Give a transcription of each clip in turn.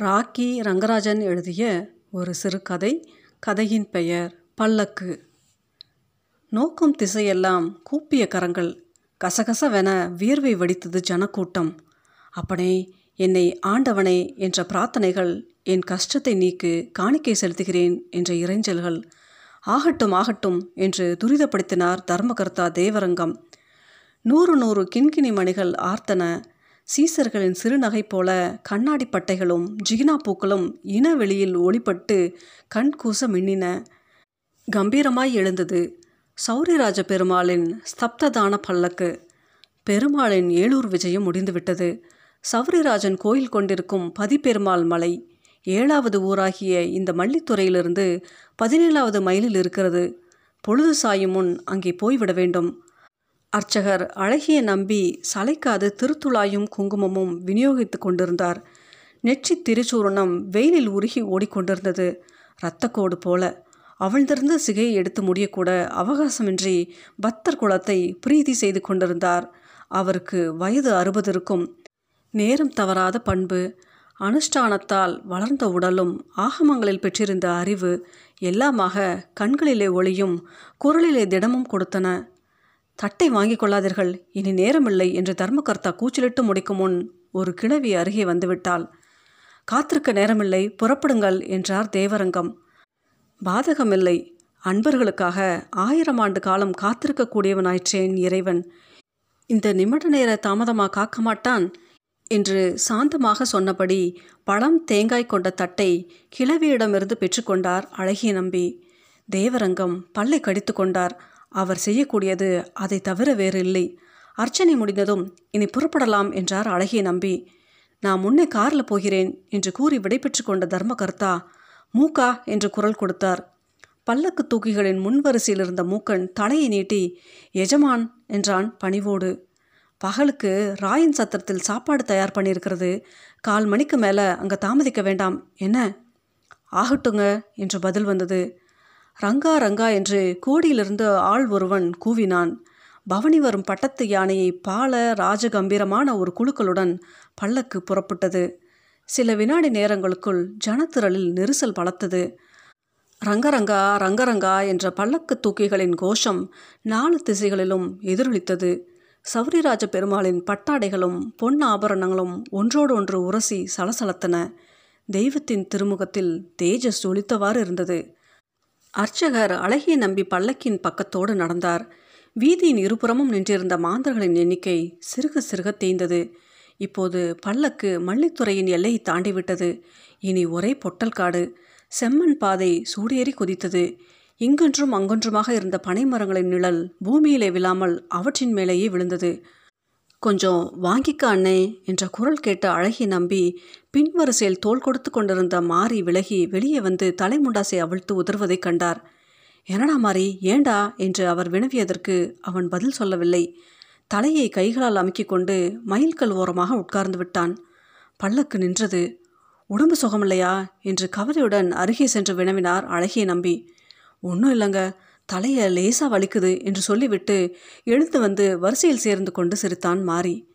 ராக்கி ரங்கராஜன் எழுதிய ஒரு சிறுகதை கதையின் பெயர் பல்லக்கு. நோக்கும் திசையெல்லாம் கூப்பிய கரங்கள் கசகசவென வியர்வை வடித்தது ஜனக்கூட்டம். அப்பனே என்னை ஆண்டவனே என்ற பிரார்த்தனைகள் என் கஷ்டத்தை நீக்கு காணிக்கை செலுத்துகிறேன் என்ற இறைஞ்சல்கள். ஆகட்டும் ஆகட்டும் என்று துரிதப்படுத்தினார் தர்மகர்த்தா தேவரங்கம். நூறு நூறு கிண்கிணி மணிகள் ஆர்த்தன சீசர்களின் சிறுநகை போல கண்ணாடி பட்டைகளும் ஜிகினா பூக்களும் இனவெளியில் ஒளிப்பட்டு கண் கூச மின்னின. கம்பீரமாய் எழுந்தது சௌரியராஜ பெருமாளின் ஸ்தப்ததான பல்லக்கு. பெருமாளின் ஏலூர் விஜயம் முடிந்துவிட்டது. சௌரியராஜன் கோயில் கொண்டிருக்கும் பதிப்பெருமாள் மலை ஏழாவது ஊராகிய இந்த மல்லித்துறையிலிருந்து பதினேழாவது மைலில் இருக்கிறது. பொழுது சாயும் முன் அங்கே போய்விட வேண்டும். அர்ச்சகர் அழகிய நம்பி சளைக்காது திருத்துழாயும் குங்குமமும் விநியோகித்து கொண்டிருந்தார். நெற்றி திருச்சூரணம் வெயிலில் உருகி ஓடிக்கொண்டிருந்தது. இரத்தக்கோடு போல. அவழ்ந்திருந்து சிகையை எடுத்து முடியக்கூட அவகாசமின்றி பக்தர் குலத்தை பிரீதி செய்து கொண்டிருந்தார். அவருக்கு வயது அறுபது இருக்கும் நேரம் தவறாத பண்பு. அனுஷ்டானத்தால் வளர்ந்த உடலும் ஆகமங்களில் பெற்றிருந்த அறிவு எல்லாமாக கண்களிலே ஒளியும் குரலிலே திடமும் கொடுத்தன. தட்டை வாங்கிக் கொள்ளாதீர்கள். இனி நேரமில்லை என்று தர்மகர்த்தா கூச்சலிட்டு முடிக்கும் முன் ஒரு கிழவி அருகே வந்துவிட்டாள். காத்திருக்க நேரமில்லை புறப்படுங்கள் என்றார் தேவரங்கம். பாதகமில்லை. அன்பர்களுக்காக ஆயிரம் ஆண்டு காலம் காத்திருக்கக்கூடியவனாயிற்றேன் இறைவன். இந்த நிமிட நேர தாமதமாக காக்க மாட்டான்? என்று சாந்தமாக சொன்னபடி பழம் தேங்காய் கொண்ட தட்டை கிழவியிடமிருந்து பெற்றுக்கொண்டார் அழகிய நம்பி. தேவரங்கம் பல்லை கடித்து கொண்டார். அவர் செய்யக்கூடியது அதை தவிர வேறு இல்லை அர்ச்சனை முடிந்ததும் இனி புறப்படலாம் என்றார் அழகிய நம்பி. நான் முன்னே காரில் போகிறேன் என்று கூறி விடைபெற்று கொண்ட தர்மகர்த்தா மூக்கா என்று குரல் கொடுத்தார். பல்லக்கு தூக்கிகளின் முன்வரிசையில் இருந்த மூக்கன் தலையை நீட்டி எஜமான் என்றான் பணிவோடு. பகலுக்கு ராயன் சத்திரத்தில் சாப்பாடு தயார் பண்ணியிருக்கிறது. கால் மணிக்கு மேலே அங்கே தாமதிக்க வேண்டாம். என்ன? ஆகட்டுங்க என்று பதில் வந்தது. ரங்கா ரங்கா என்று கோடியிலிருந்து ஆள் ஒருவன் கூவினான். பவனி வரும் பட்டத்து யானையை பால ராஜகம்பீரமான ஒரு குழுக்களுடன் பல்லக்கு புறப்பட்டது. சில வினாடி நேரங்களுக்குள் ஜனத்திரளில் நெரிசல் பலத்தது. ரங்கரங்கா ரங்கரங்கா என்ற பல்லக்கு தூக்கிகளின் கோஷம் நாலு திசைகளிலும் எதிரொலித்தது. சௌரிராஜ பெருமாளின் பட்டாடைகளும் பொன் ஆபரணங்களும் ஒன்றோடொன்று உரசி சலசலத்தன. தெய்வத்தின் திருமுகத்தில் தேஜஸ் ஒளித்தவாறு இருந்தது. அர்ச்சகர் அழகிய நம்பி பல்லக்கின் பக்கத்தோடு நடந்தார். வீதியின் இருபுறமும் நின்றிருந்த மாந்தர்களின் எண்ணிக்கை சிறுக சிறுக தேய்ந்தது. இப்போது பல்லக்கு மல்லித்துறையின் எல்லையை தாண்டிவிட்டது. இனி ஒரே பொட்டல் காடு. செம்மண் பாதை சூடேறி குதித்தது. இங்கொன்றும் அங்கொன்றுமாக இருந்த பனைமரங்களின் நிழல் பூமியிலே விழாமல் அவற்றின் மேலேயே விழுந்தது. கொஞ்சம் வாங்கிக்க அண்ணே என்ற குரல் கேட்ட அழகி நம்பி பின்வரிசையில் தோல் கொடுத்து கொண்டிருந்த மாறி விலகி வெளியே வந்து தலைமுண்டாசை அவிழ்த்து உதர்வதைக் கண்டார். என்னடா மாறி ஏண்டா? என்று அவர் வினவியதற்கு அவன் பதில் சொல்லவில்லை. தலையை கைகளால் அமுக்கிக் கொண்டு மயில்கல் ஓரமாக உட்கார்ந்து விட்டான். பல்லக்கு நின்றது. உடம்பு சுகமில்லையா? என்று கவலையுடன் அருகே சென்று வினவினார் அழகிய நம்பி. ஒன்றும் இல்லைங்க. தலையை லேசாக வலிக்குது என்று சொல்லிவிட்டு எழுந்து வந்து வரிசையில் சேர்ந்து கொண்டு சிரித்தான் மாறி.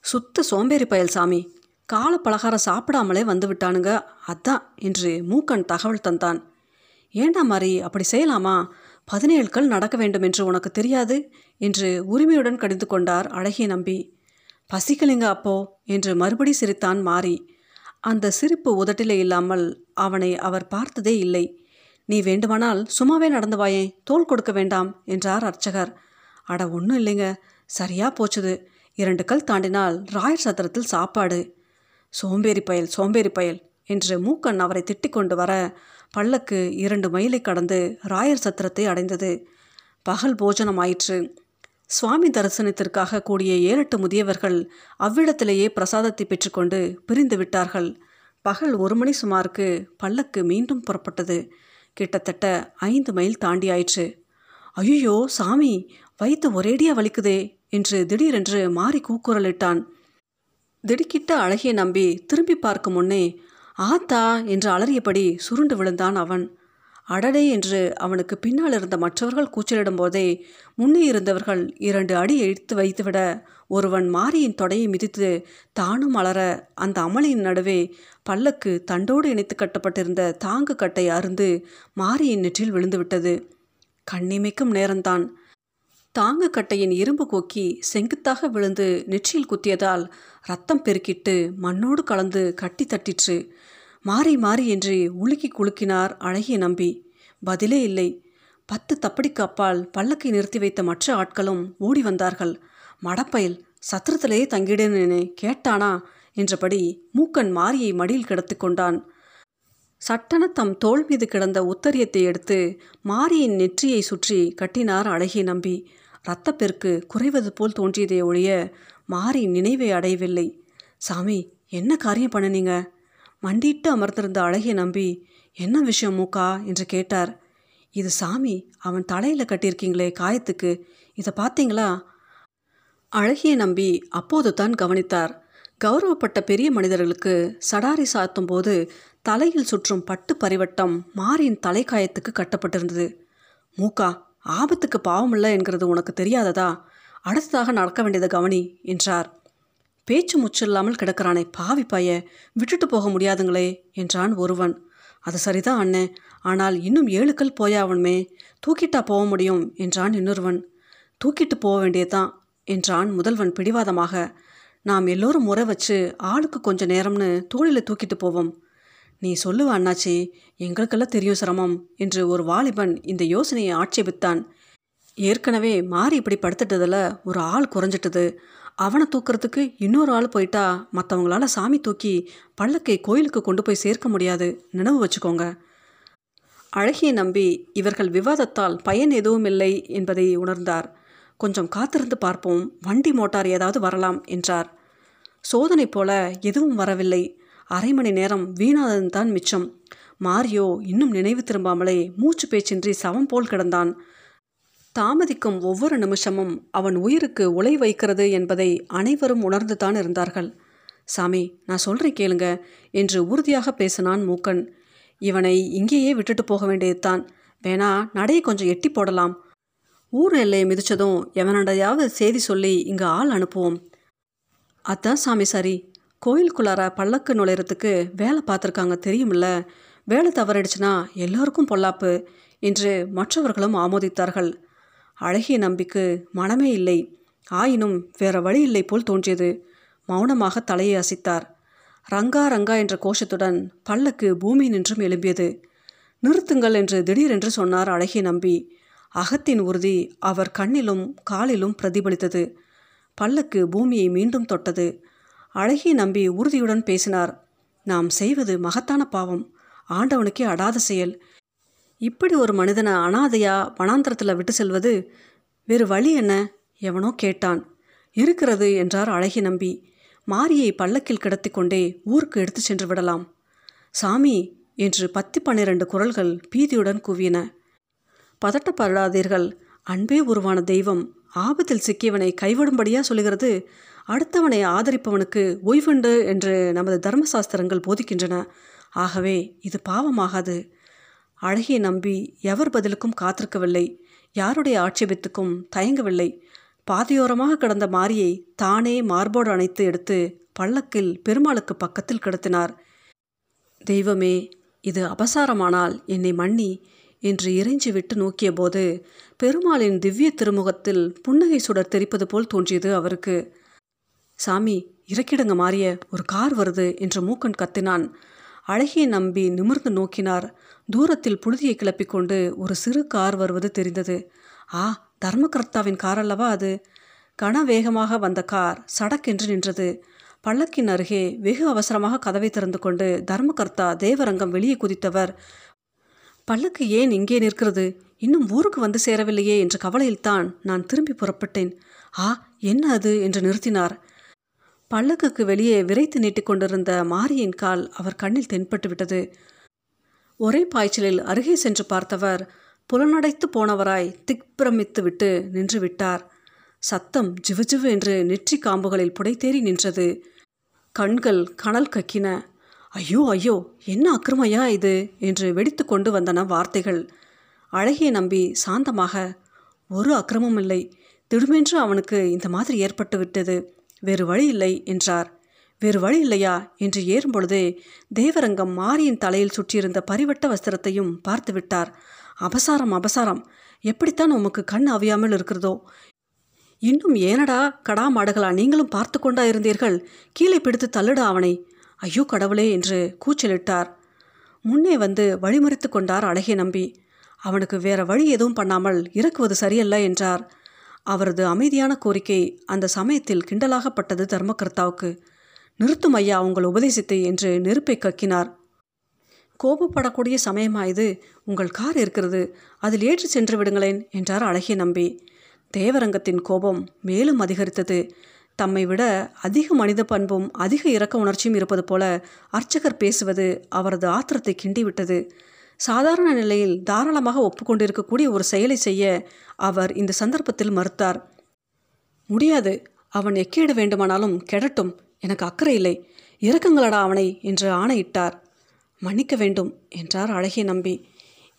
சுத்த சோம்பேறி பயல் சாமி கால பலகாரம் சாப்பிடாமலே வந்து விட்டானுங்க அதான் என்று மூக்கன் தகவல் தந்தான். ஏண்டா மாறி அப்படி செய்யலாமா? பதினேழு கல் நடக்க வேண்டும் என்று உனக்கு தெரியாது? என்று உரிமையுடன் கடிந்து கொண்டார் அழகிய நம்பி. பசிக்கலிங்க அப்போ என்று மறுபடி சிரித்தான் மாறி. அந்த சிரிப்பு உதட்டிலே இல்லாமல் அவனை அவர் பார்த்ததே இல்லை. நீ வேண்டுமானால் சும்மாவே நடந்து வாயே தோல் கொடுக்க வேண்டாம் என்றார் அர்ச்சகர். அட ஒன்றும் இல்லைங்க. சரியா போச்சுது. இரண்டு கல் தாண்டினால் ராயர் சத்திரத்தில் சாப்பாடு. சோம்பேறி பயல் சோம்பேறி பயல் என்று மூக்கன் அவரை திட்டிக் கொண்டு வர பல்லக்கு இரண்டு மைலை கடந்து ராயர் சத்திரத்தை அடைந்தது. பகல் போஜனம் ஆயிற்று. சுவாமி தரிசனத்திற்காக கூடிய ஏழெட்டு முதியவர்கள் அவ்விடத்திலேயே பிரசாதத்தை பெற்றுக்கொண்டு பிரிந்து விட்டார்கள். பகல் ஒரு மணி சுமாருக்கு பல்லக்கு மீண்டும் புறப்பட்டது. கிட்டத்தட்ட ஐந்து மைல் தாண்டி ஆயிற்று ஐயோ சாமி வயிற்று ஒரேடியா வலிக்குதே என்று திடீரென்று மாறி கூக்குரலிட்டான். திடுக்கிட்ட அழகிய நம்பி திரும்பி பார்க்கும் முன்னே ஆத்தா என்று அலறியபடி சுருண்டு விழுந்தான் அவன். அடடே என்று அவனுக்கு பின்னால் இருந்த மற்றவர்கள் கூச்சலிடும் போதே முன்னே இருந்தவர்கள் இரண்டு அடி இழுத்து வைத்துவிட ஒருவன் மாரியின் தொடையை மிதித்து தானும் அலற அந்த அமளியின் நடுவே பல்லக்கு தண்டோடு இணைத்து கட்டப்பட்டிருந்த தாங்கு கட்டை அருந்து மாரியின் நெற்றில் விழுந்துவிட்டது. கண்ணிமைக்கும் நேரம்தான். தாங்கு கட்டையின் இரும்பு கொக்கி செங்குத்தாக விழுந்து நெற்றியில் குத்தியதால் ரத்தம் பெருக்கிட்டு மண்ணோடு கலந்து கட்டி தட்டிற்று. மாறி மாறி என்று உலுக்கி குலுக்கினார் அழகிய நம்பி. பதிலே இல்லை. பத்து தப்படிக்கு அப்பால் பல்லக்கை நிறுத்தி வைத்த மற்ற ஆட்களும் ஓடி வந்தார்கள். மடப்பயல் சத்திரத்திலேயே தங்கிடுன்னு கேட்டானா? என்றபடி மூக்கன் மாரியை மடியில் கிடத்து கொண்டான். சட்டன தம் தோல் மீது கிடந்த உத்தரியத்தை எடுத்து மாரியின் நெற்றியை சுற்றி கட்டினார் அழகிய நம்பி. இரத்தப்பெருக்கு குறைவது போல் தோன்றியதை ஒழிய மாறி நினைவை அடையவில்லை. சாமி என்ன காரியம் பண்ணினீங்க மண்டிட்டு அமர்ந்திருந்த அழகிய நம்பி என்ன விஷயம் மூக்கா என்று கேட்டார். இது சாமி அவன் தலையில் கட்டியிருக்கீங்களே காயத்துக்கு. இதை பார்த்தீங்களா அழகிய நம்பி அப்போது தான் கவனித்தார். கௌரவப்பட்ட பெரிய மனிதர்களுக்கு சடாரி சாத்தும் போது தலையில் சுற்றும் பட்டு பரிவட்டம் மாரியின் தலைக்காயத்துக்கு கட்டப்பட்டிருந்தது. மூக்கா ஆபத்துக்கு பாவமில்ல என்கிறது உனக்கு தெரியாததா? அடுத்ததாக நடக்க வேண்டியதை கவனி என்றார். பேச்சு முச்சில்லாமல் கிடக்கிறானே பாவி பைய விட்டுட்டு போக முடியாதுங்களே என்றான் ஒருவன். அது சரிதான் அண்ணே? ஆனால் இன்னும் ஏழுக்கள் போயாவணுமே தூக்கிட்டா போக முடியும் என்றான் இன்னொருவன். தூக்கிட்டு போக வேண்டியதுதான் என்றான் முதல்வன் பிடிவாதமாக. நாம் எல்லோரும் முறை வச்சு ஆளுக்கு கொஞ்சம் நேரம்னு தோளில் தூக்கிட்டு போவோம். நீ சொல்லுவ அண்ணாச்சி எங்களுக்கெல்லாம் தெரியும் சிரமம் என்று ஒரு வாலிபன் இந்த யோசனையை ஆட்சேபித்தான். ஏற்கனவே மாறி இப்படி படுத்துட்டதில் ஒரு ஆள் குறைஞ்சிட்டது. அவனை தூக்கிறதுக்கு இன்னொரு ஆள் போயிட்டா மற்றவங்களால சாமி தூக்கி பல்லக்கை கோயிலுக்கு கொண்டு போய் சேர்க்க முடியாது. நினைவு வச்சுக்கோங்க. அழகிய நம்பி இவர்கள் விவாதத்தால் பயன் எதுவும் இல்லை என்பதை உணர்ந்தார். கொஞ்சம் காத்திருந்து பார்ப்போம். வண்டி மோட்டார் ஏதாவது வரலாம் என்றார். சோதனை போல எதுவும் வரவில்லை. அரை மணி நேரம் வீணாதன் மிச்சம். மாரியோ இன்னும் நினைவு திரும்பாமலே மூச்சு பேச்சின்றி சவம் போல் கிடந்தான். தாமதிக்கும் ஒவ்வொரு நிமிஷமும் அவன் உயிருக்கு உலை வைக்கிறது என்பதை அனைவரும் உணர்ந்துதான் இருந்தார்கள். சாமி நான் சொல்கிறேன் கேளுங்க என்று உறுதியாக பேசினான் மூக்கன். இவனை இங்கேயே விட்டுட்டு போக வேண்டியதுதான். வேணா நடையை கொஞ்சம் எட்டி போடலாம். ஊர் எல்லையை மிதித்ததும் எவனடையாவது செய்தி சொல்லி இங்கே ஆள் அனுப்புவோம். அதான் சாமி சாரி. கோயிலுக்குள்ளார பல்லக்கு நுழையிறதுக்கு வேலை பார்த்துருக்காங்க தெரியுமில்ல. வேலை தவறிடுச்சுன்னா எல்லோருக்கும் பொல்லாப்பு என்று மற்றவர்களும் ஆமோதித்தார்கள். அழகிய நம்பிக்கு மனமே இல்லை. ஆயினும் வேற வழி இல்லை போல் தோன்றியது. மௌனமாக தலையை அசைத்தார். ரங்கா ரங்கா என்ற கோஷத்துடன் பல்லக்கு பூமி நின்றும் எழும்பியது. நிறுத்துங்கள் என்று திடீரென்று சொன்னார் அழகிய நம்பி. அகத்தின் உறுதி அவர் கண்ணிலும் காலிலும் பிரதிபலித்தது. பல்லக்கு பூமியை மீண்டும் தொட்டது. அழகி நம்பி உறுதியுடன் பேசினார். நாம் செய்வது மகத்தான பாவம். ஆண்டவனுக்கே அடாத செயல். இப்படி ஒரு மனிதனை அனாதையா வனாந்திரத்தில் விட்டு செல்வது வேறு வழி என்ன? எவனோ கேட்டான். இருக்கிறது என்றார் அழகி நம்பி. மாரியை பல்லக்கில் கிடத்தி கொண்டே ஊருக்கு எடுத்து சென்று விடலாம். சாமி! என்று பத்து பன்னிரண்டு குரல்கள் பீதியுடன் கூவின பதட்டப்படாதீர்கள். அன்பே உருவான தெய்வம். ஆபத்தில் சிக்கியவனை கைவிடும்படியா சொல்லுகிறது. அடுத்தவனை ஆதரிப்பவனுக்கு ஓய்வுண்டு என்று நமது தர்மசாஸ்திரங்கள் போதிக்கின்றன. ஆகவே இது பாவமாகாது. அழகிய நம்பி எவர் பதிலுக்கும் காத்திருக்கவில்லை. யாருடைய ஆட்சேபத்துக்கும் தயங்கவில்லை. பாதையோரமாக கிடந்த மாரியை தானே மார்போடு அணைத்து எடுத்து பள்ளக்கில் பெருமாளுக்கு பக்கத்தில் கிடத்தினார். தெய்வமே இது அபசாரமானால் என்னை மன்னி என்று இறைஞ்சி விட்டு நோக்கியபோது பெருமாளின் திவ்ய திருமுகத்தில் புன்னகை சுடர் தெரிப்பது போல் தோன்றியது அவருக்கு. சாமி இறக்கிடுங்க மாறிய ஒரு கார் வருது என்று மூக்கன் கத்தினான். அழகிய நம்பி நிமிர்ந்து நோக்கினார். தூரத்தில் புழுதியை கிளப்பிக்கொண்டு ஒரு சிறு கார் வருவது தெரிந்தது. ஆ தர்மகர்த்தாவின் கார் அல்லவா அது? கன வேகமாக வந்த கார் சடக்கென்று நின்றது. பள்ளக்கின் அருகே வெகு அவசரமாக கதவை திறந்து கொண்டு தர்மகர்த்தா தேவரங்கம் வெளியே குதித்தவர் பல்லக்கு ஏன் இங்கே நிற்கிறது? இன்னும் ஊருக்கு வந்து சேரவில்லையே என்ற கவலையில்தான் நான் திரும்பி புறப்பட்டேன். ஆ என்ன அது? என்று நிறுத்தினார். பல்லக்குக்கு வெளியே விரைத்து நீட்டிக்கொண்டிருந்த மாரியின் கால் அவர் கண்ணில் தென்பட்டு விட்டது. ஒரே பாய்ச்சலில் அருகே சென்று பார்த்தவர் புலனடைத்து போனவராய் திக்பிரமித்து விட்டு நின்று விட்டார். சத்தம் ஜிவுஜிவு என்று நெற்றி காம்புகளில் புடைத்தேறி நின்றது. கண்கள் கனல் கக்கின. ஐயோ ஐயோ என்ன அக்கிரமையா இது? என்று வெடித்து கொண்டு வந்தன வார்த்தைகள். அழகிய நம்பி சாந்தமாக ஒரு அக்கிரமம் இல்லை. திடுமென்று அவனுக்கு இந்த மாதிரி ஏற்பட்டு விட்டது. வேறு வழி இல்லை என்றார். வேறு வழி இல்லையா? என்று ஏறும்பொழுதே தேவரங்கம் மாரியின் தலையில் சுற்றியிருந்த பரிவட்ட வஸ்திரத்தையும் பார்த்து விட்டார். அபசாரம் அபசாரம். எப்படித்தான் உமக்கு கண் அவியாமல் இருக்கிறதோ? இன்னும் ஏனடா கடாமாடுகளா? நீங்களும் பார்த்து கொண்டா இருந்தீர்கள். கீழே பிடித்து தள்ளுடா அவனை. ஐயோ கடவுளே என்று கூச்சலிட்டார். முன்னே வந்து வழிமறித்து கொண்டார் அழகிய நம்பி. அவனுக்கு வேற வழி எதுவும் பண்ணாமல் இறக்குவது சரியல்ல என்றார். அவரது அமைதியான கோரிக்கை அந்த சமயத்தில் கிண்டலாகப்பட்டது தர்மகர்த்தாவுக்கு. நிறுத்தும் ஐயா உங்கள் உபதேசித்தை என்று நெருப்பை கக்கினார். கோபப்படக்கூடிய சமயமா இது? உங்கள் கார் இருக்கிறது. அதில் ஏற்றி சென்று விடுங்களேன் என்றார் அழகிய நம்பி. தேவரங்கத்தின் கோபம் மேலும் அதிகரித்தது. தம்மை விட அதிக மனித பண்பும் அதிக இரக்க உணர்ச்சியும் இருப்பது போல அர்ச்சகர் பேசுவது அவரது ஆத்திரத்தை கிண்டிவிட்டது. சாதாரண நிலையில் தாராளமாக ஒப்புக்கொண்டிருக்கக்கூடிய ஒரு செயலை செய்ய அவர் இந்த சந்தர்ப்பத்தில் மறுத்தார். முடியாது. அவன் எக்கேடு வேண்டுமானாலும் கெடட்டும். எனக்கு அக்கறை இல்லை. இறக்கங்களடா அவனை என்று ஆணையிட்டார். மன்னிக்க வேண்டும் என்றார் அழகிய நம்பி.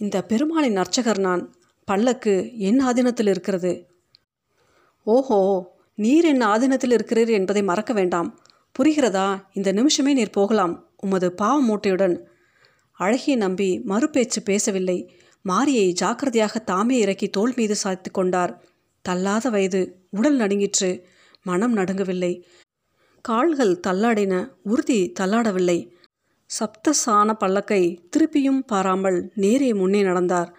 இந்த பெருமாளின் அர்ச்சகர் நான். பல்லக்கு என் ஆதீனத்தில் இருக்கிறது. ஓஹோ! நீர் என் ஆதீனத்தில் இருக்கிறீர் என்பதை மறக்க வேண்டாம். புரிகிறதா? இந்த நிமிஷமே நீர் போகலாம். உமது பாவ மூட்டையுடன் அழகிய நம்பி மறுபேச்சு பேசவில்லை. மாரியை ஜாக்கிரதையாக தாமே இறக்கி தோல் மீது சாய்த்து கொண்டார். தள்ளாத வயது உடல் நடுங்கிற்று. மனம் நடுங்கவில்லை. கால்கள் தள்ளாடின உறுதி தள்ளாடவில்லை. சப்தசான பல்லக்கை திருப்பியும் பாராமல் நேரே முன்னே நடந்தார்.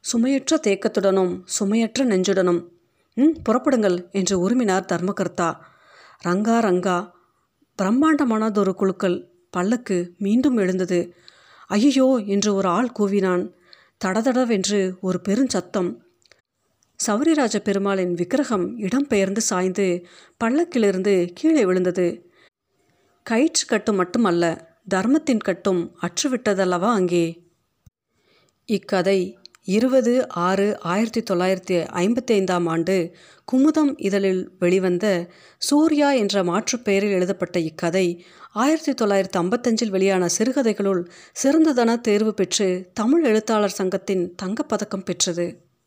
சுமையற்ற தேக்கத்துடனும் சுமையற்ற நெஞ்சுடனும். ம் புறப்படுங்கள் என்று உருமினார் தர்மகர்த்தா. ரங்கா ரங்கா பிரம்மாண்டமானதொரு குழுக்கள் பல்லக்கு மீண்டும் எழுந்தது. ஐயோ என்று ஒரு ஆள் கூவினான். தடதடவென்று ஒரு பெருஞ்சத்தம். சௌரிராஜ பெருமாளின் விக்கிரகம் இடம்பெயர்ந்து சாய்ந்து பல்லக்கிலிருந்து கீழே விழுந்தது. கயிற்று கட்டும் மட்டுமல்ல தர்மத்தின் கட்டும் அற்றுவிட்டதல்லவா அங்கே? இக்கதை இருபது ஆறு ஆயிரத்தி தொள்ளாயிரத்தி ஐம்பத்தி ஐந்தாம் ஆண்டு குமுதம் இதழில் வெளிவந்த சூர்யா என்ற மாற்றுப் பெயரில் எழுதப்பட்ட இக்கதை ஆயிரத்தி தொள்ளாயிரத்தி ஐம்பத்தஞ்சில் வெளியான சிறுகதைகளுள் சிறந்ததன தேர்வு பெற்று தமிழ் எழுத்தாளர் சங்கத்தின் தங்கப்பதக்கம் பெற்றது.